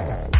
DJ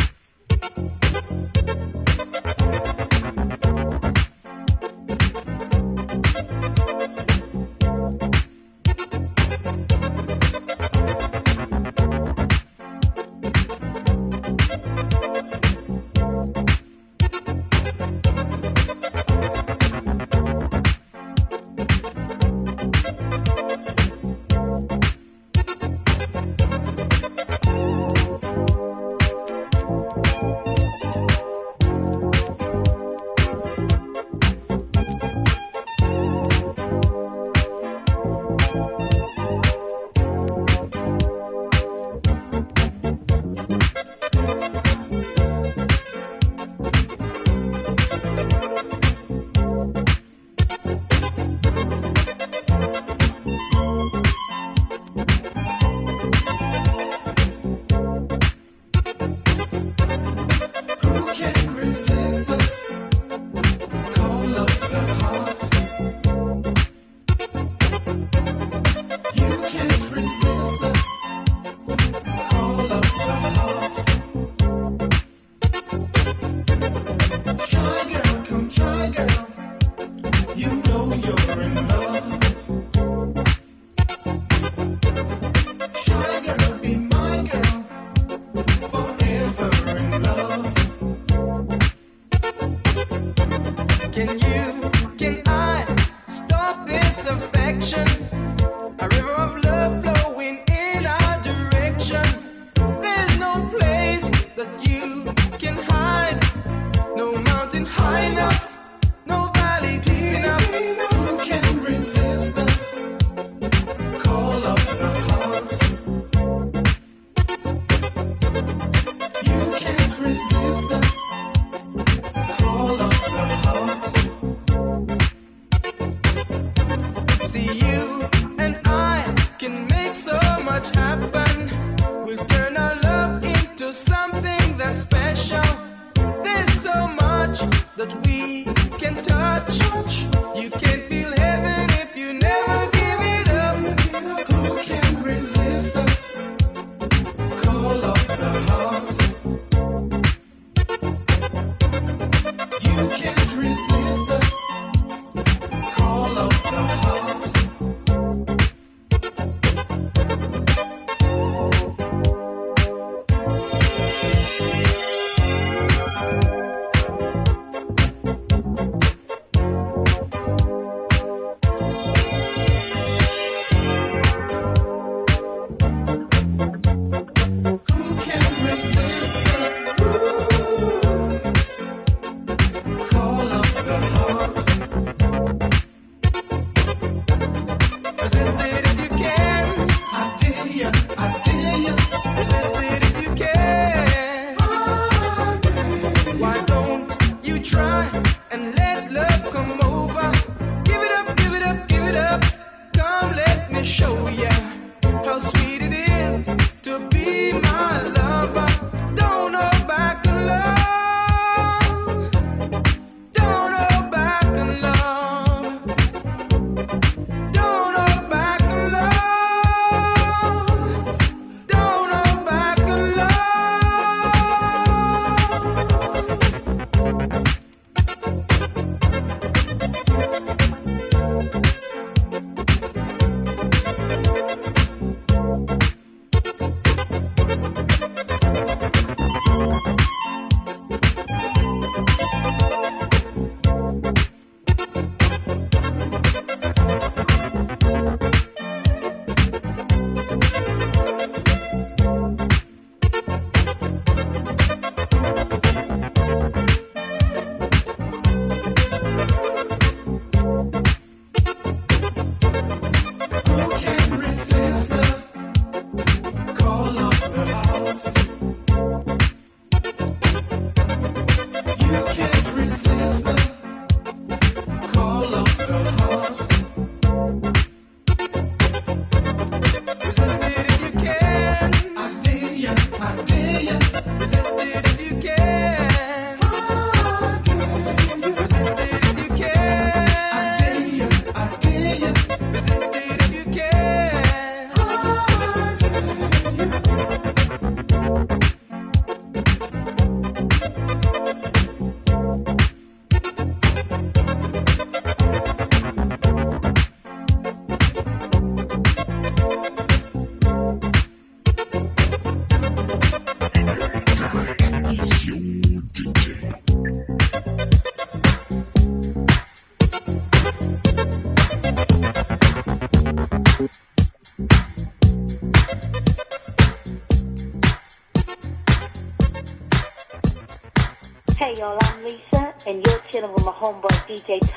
DJ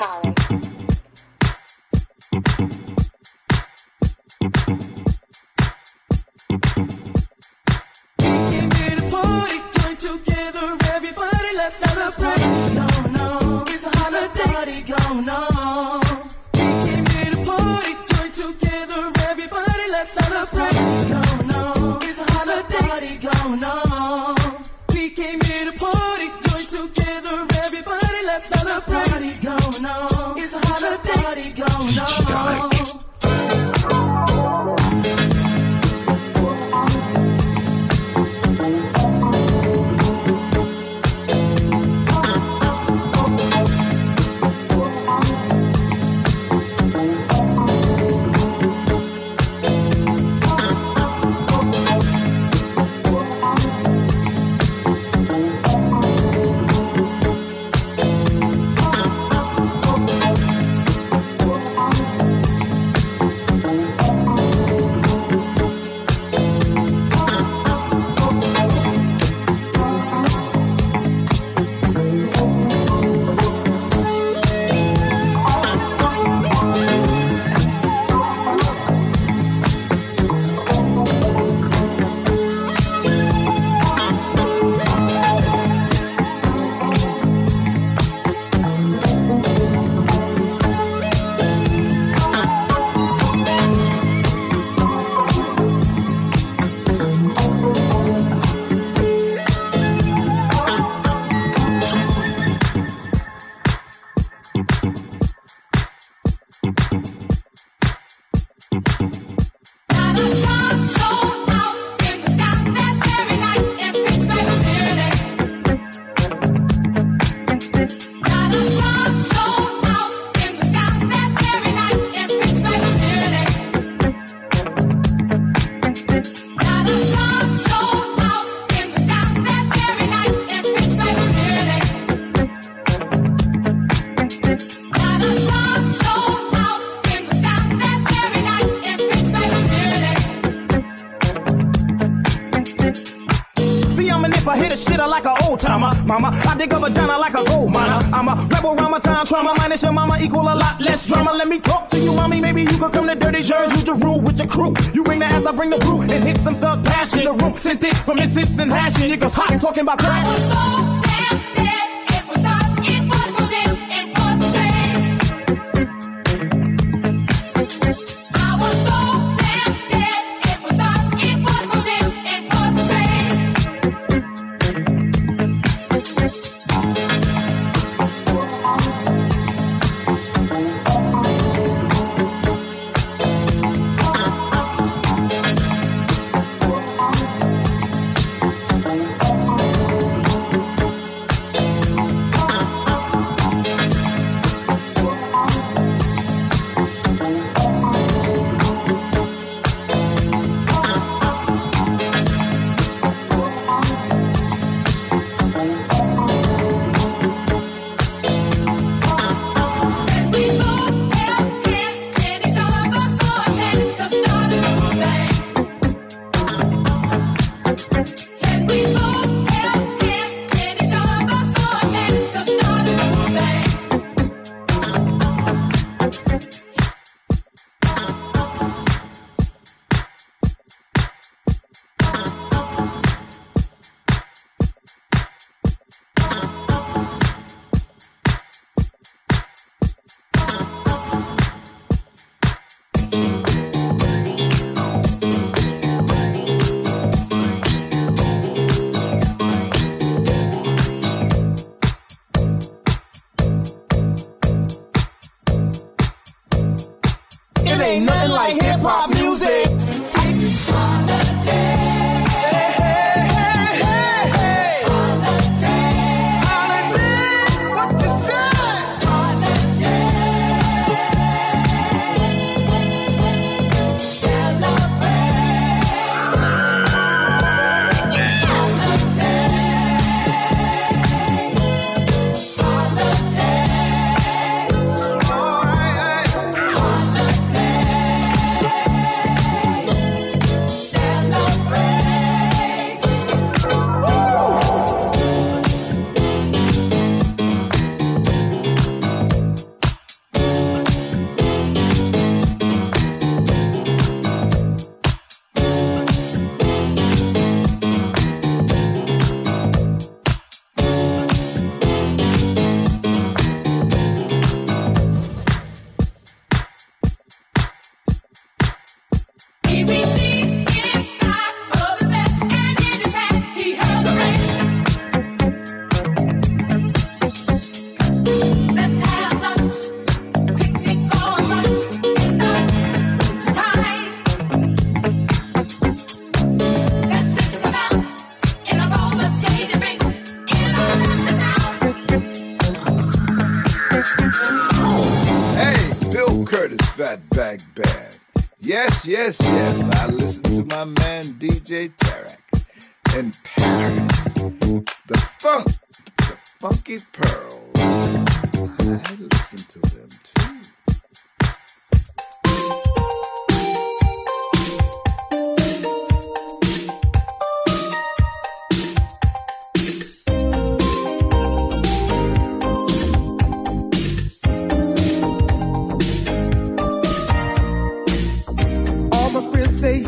mama. I dig a vagina like a gold miner. I'm a rebel time trauma. Minus your mama equal a lot less drama. Let me talk to you, mommy. Maybe you could come to Dirty Jersey, your rule with your crew. You bring the ass, I bring the brew, and hit some thug passion. The room sent it from insist and hashing. Niggas hot and talking about crack.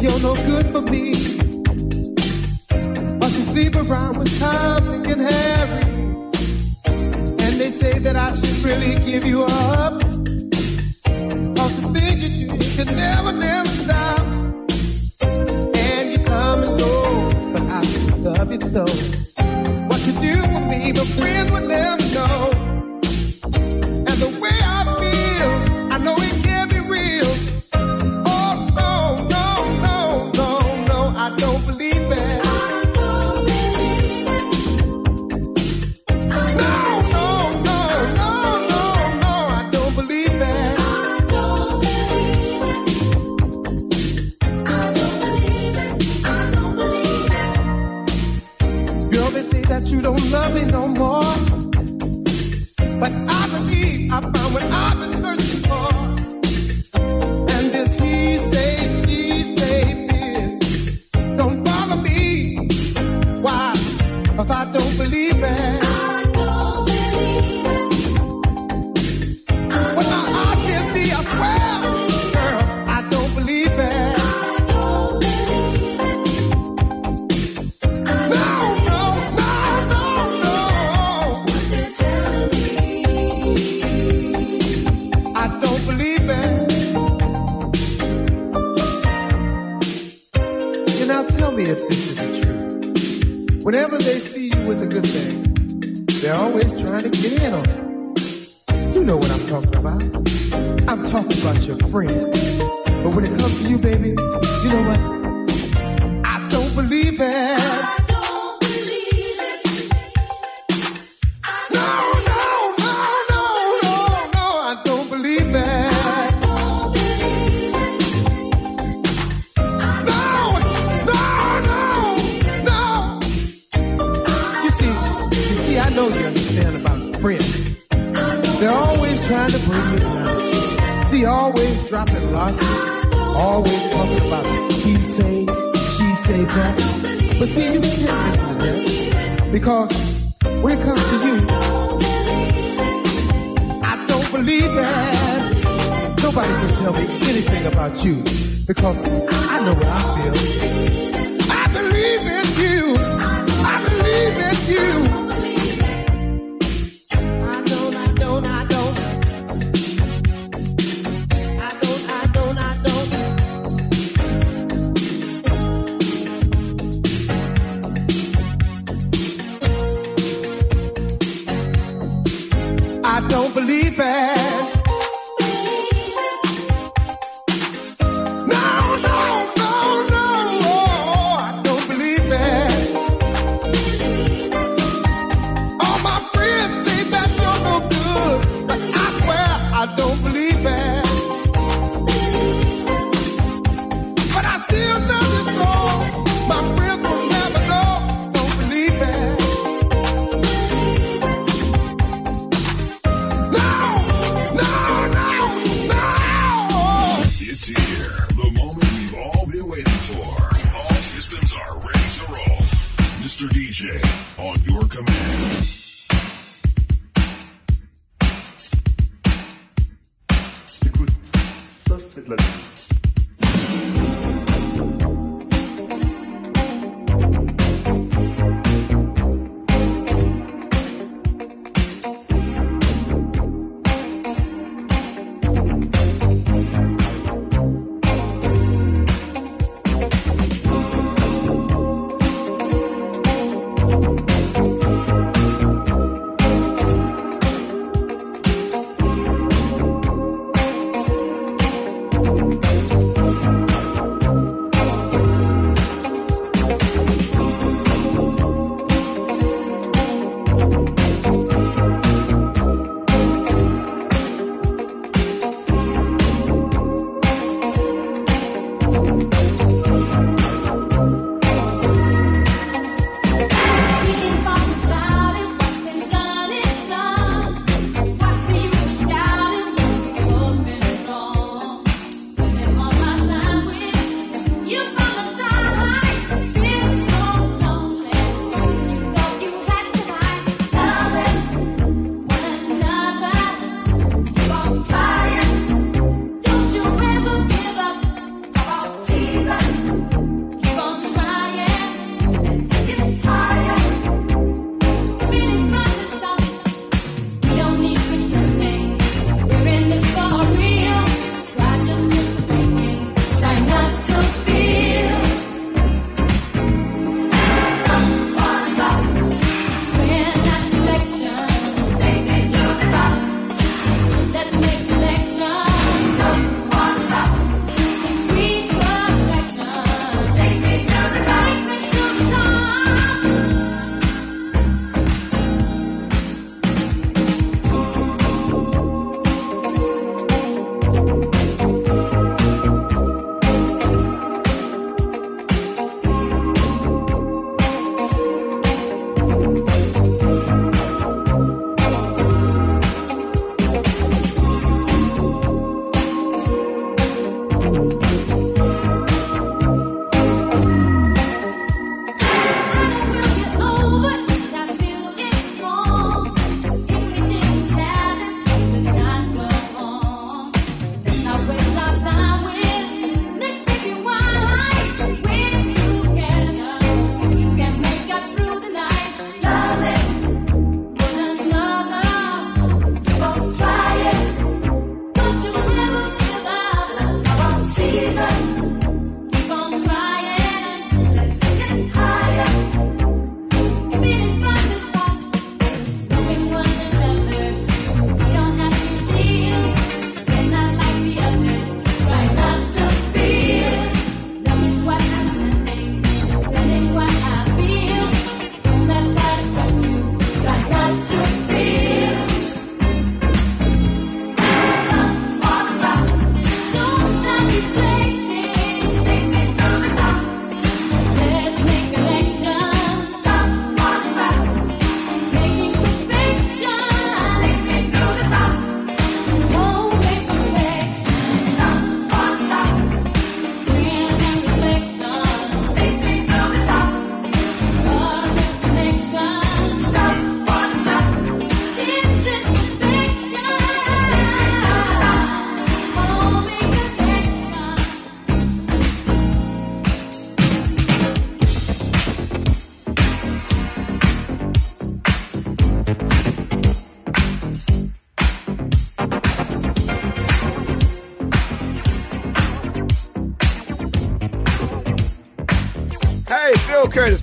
you're no good for me. But you sleep around with Tom, Dick, and Harry. And they say that I should really give you up. friend. But when it comes to you, baby, you know what? Pop always talking about it. he say, she say that. But see, you can't listen to that because when it comes to you, I don't believe that. Nobody can tell me anything about you because I know what I feel. Mr. DJ on your command. Écoute, ça c'est de la musique.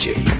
детей.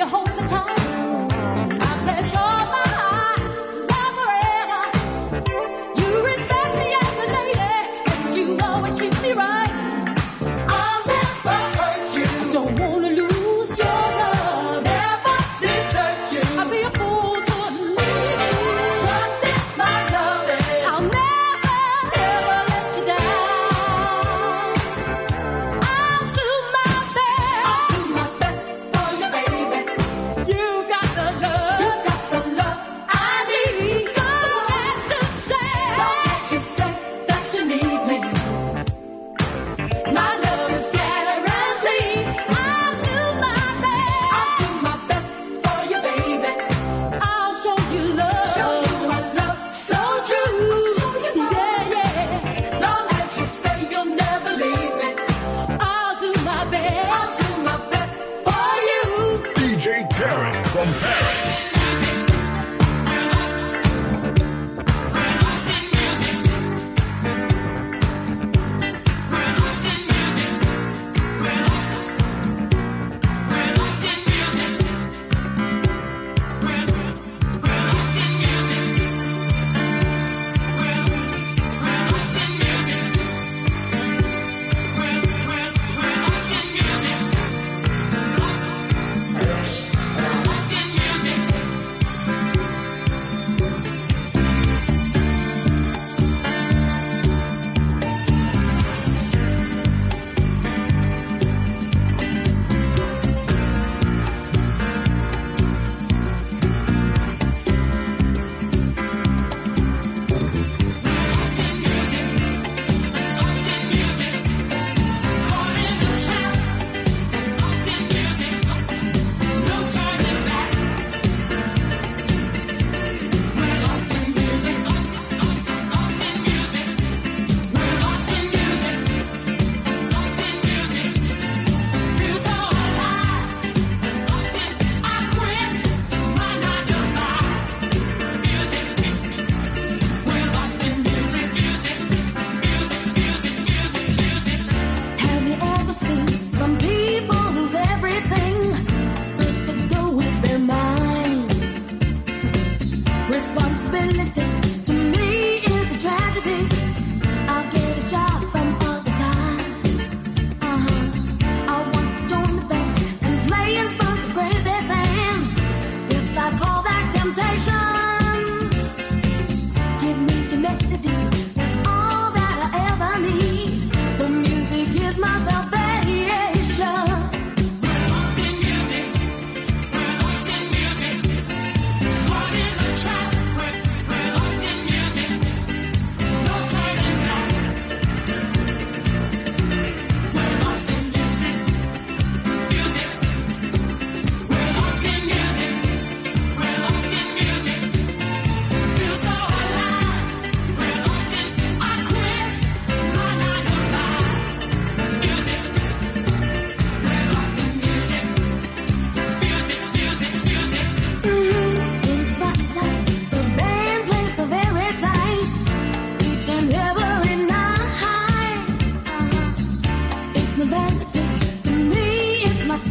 you whole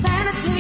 sanity.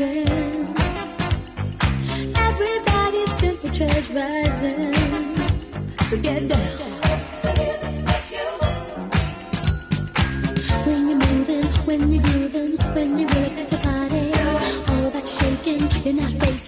rising. Everybody's temperature's rising. So get down. When you're moving, when you're grooving, when you're working your party, all that shaking, you're not faking.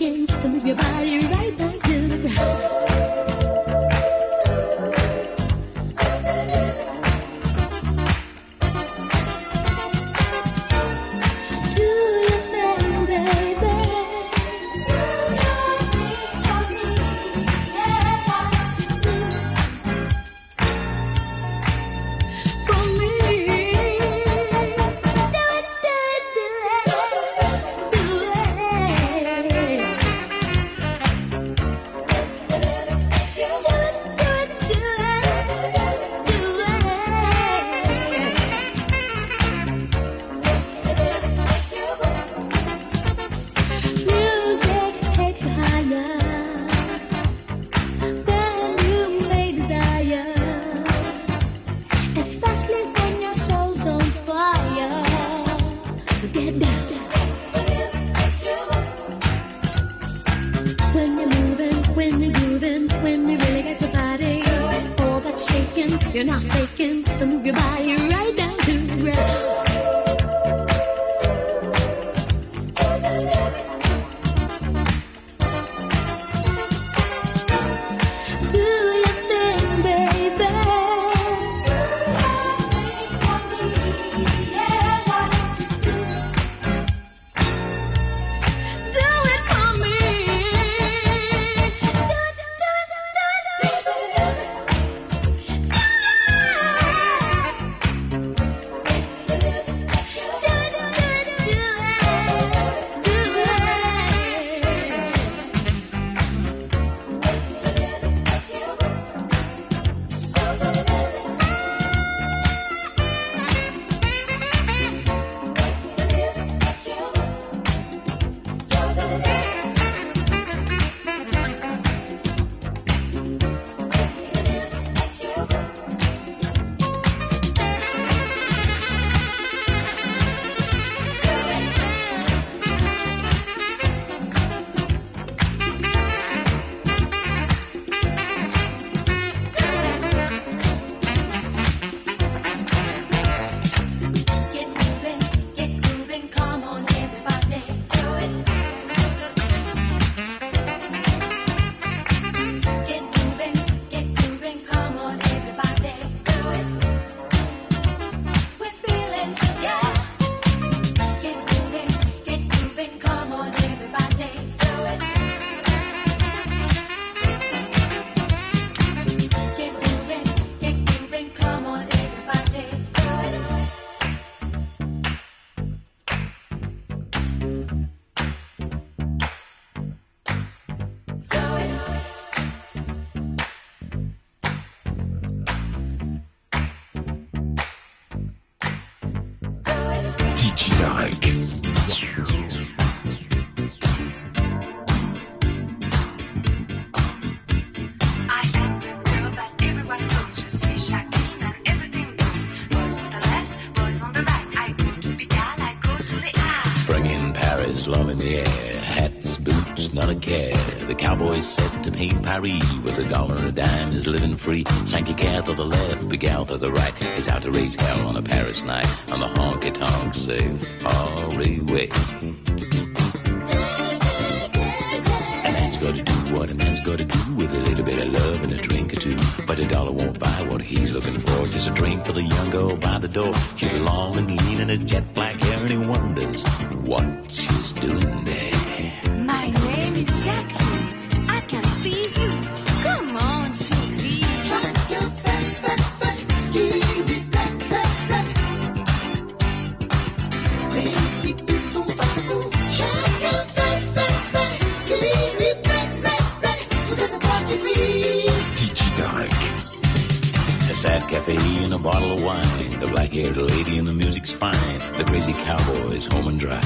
Bring in Paris, love in the air. Hats, boots, none a care. The cowboy's set to paint Paris with a dollar a dime is living free. Sankey cat to the left, big out to the right is out to raise hell on a Paris night. On the honky tonk, say far away. What a man's gotta do with a little bit of love and a drink or two. But a dollar won't buy what he's looking for. Just a drink for the young girl by the door. She's long and lean in her jet black hair and he wonders what she's doing there. A bottle of wine. The black-haired lady and the music's fine. The crazy cowboy's home and dry.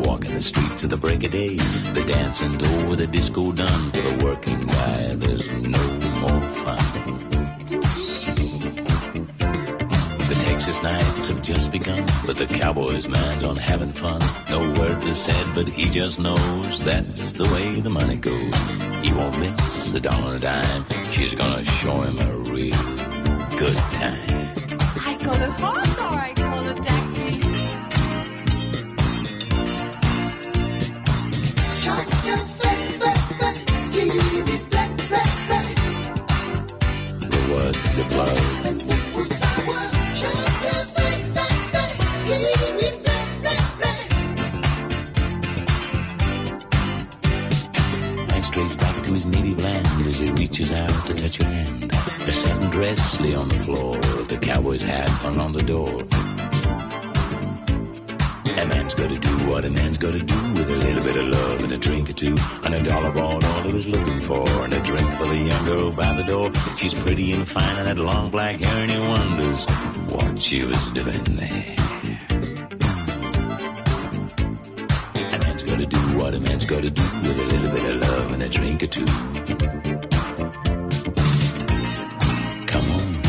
Walking the streets at the break of day. The dancing door, the disco done. For the working guy, there's no more fun. The Texas nights have just begun, but the cowboy's mind's on having fun. No words are said, but he just knows that's the way the money goes. He won't miss a dollar a dime. She's gonna show him a real good time. I call a horse reaches out to touch her hand. Her satin dress lay on the floor, the cowboy's hat hung on the door. A man's gotta do what a man's gotta do with a little bit of love and a drink or two. And a dollar bought all he was looking for. And a drink for the young girl by the door. She's pretty and fine and that long black hair, and he wonders what she was doing there. A man's gotta do what a man's gotta do with a little bit of love and a drink or two.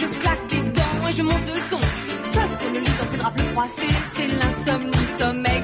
Je claque des dents et je monte le son. Seul sur le lit dans ses draps plus froissés, c'est l'insomnie, sommeil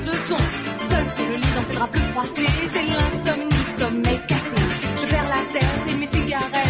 chante le son. Seul sur le lit, dans ses draps plus froissés, c'est l'insomnie, sommeil cassé. Je perds la tête et mes cigarettes.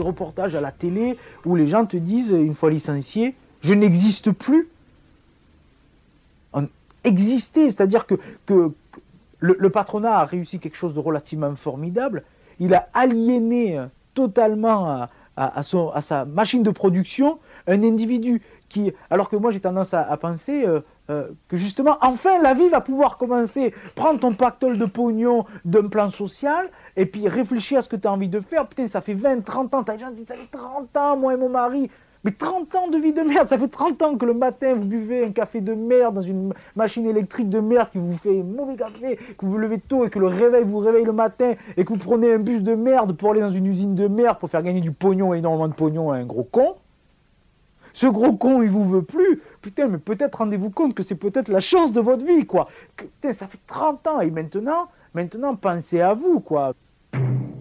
Reportages à la télé où les gens te disent, une fois licencié, je n'existe plus. Exister, c'est-à-dire que, que le, patronat a réussi quelque chose de relativement formidable. Il a aliéné euh, totalement à, à- à son- à sa machine de production un individu qui, alors que moi j'ai tendance à, penser euh, euh, que justement, enfin la vie va pouvoir commencer. Prends ton pactole de pognon d'un plan social et puis réfléchis à ce que tu as envie de faire. Putain, ça fait 20, 30 ans, t'as des gens qui disent ça fait 30 ans, moi et mon mari. Mais 30 ans de vie de merde, ça fait 30 ans que le matin vous buvez un café de merde dans une machine électrique de merde qui vous fait mauvais café, que vous vous levez tôt et que le réveil vous réveille le matin et que vous prenez un bus de merde pour aller dans une usine de merde pour faire gagner du pognon, énormément de pognon à un gros con. Ce gros con, il vous veut plus. Putain, mais peut-être rendez-vous compte que c'est peut-être la chance de votre vie, quoi. Putain, ça fait 30 ans et maintenant, maintenant, pensez à vous, quoi. Thank you.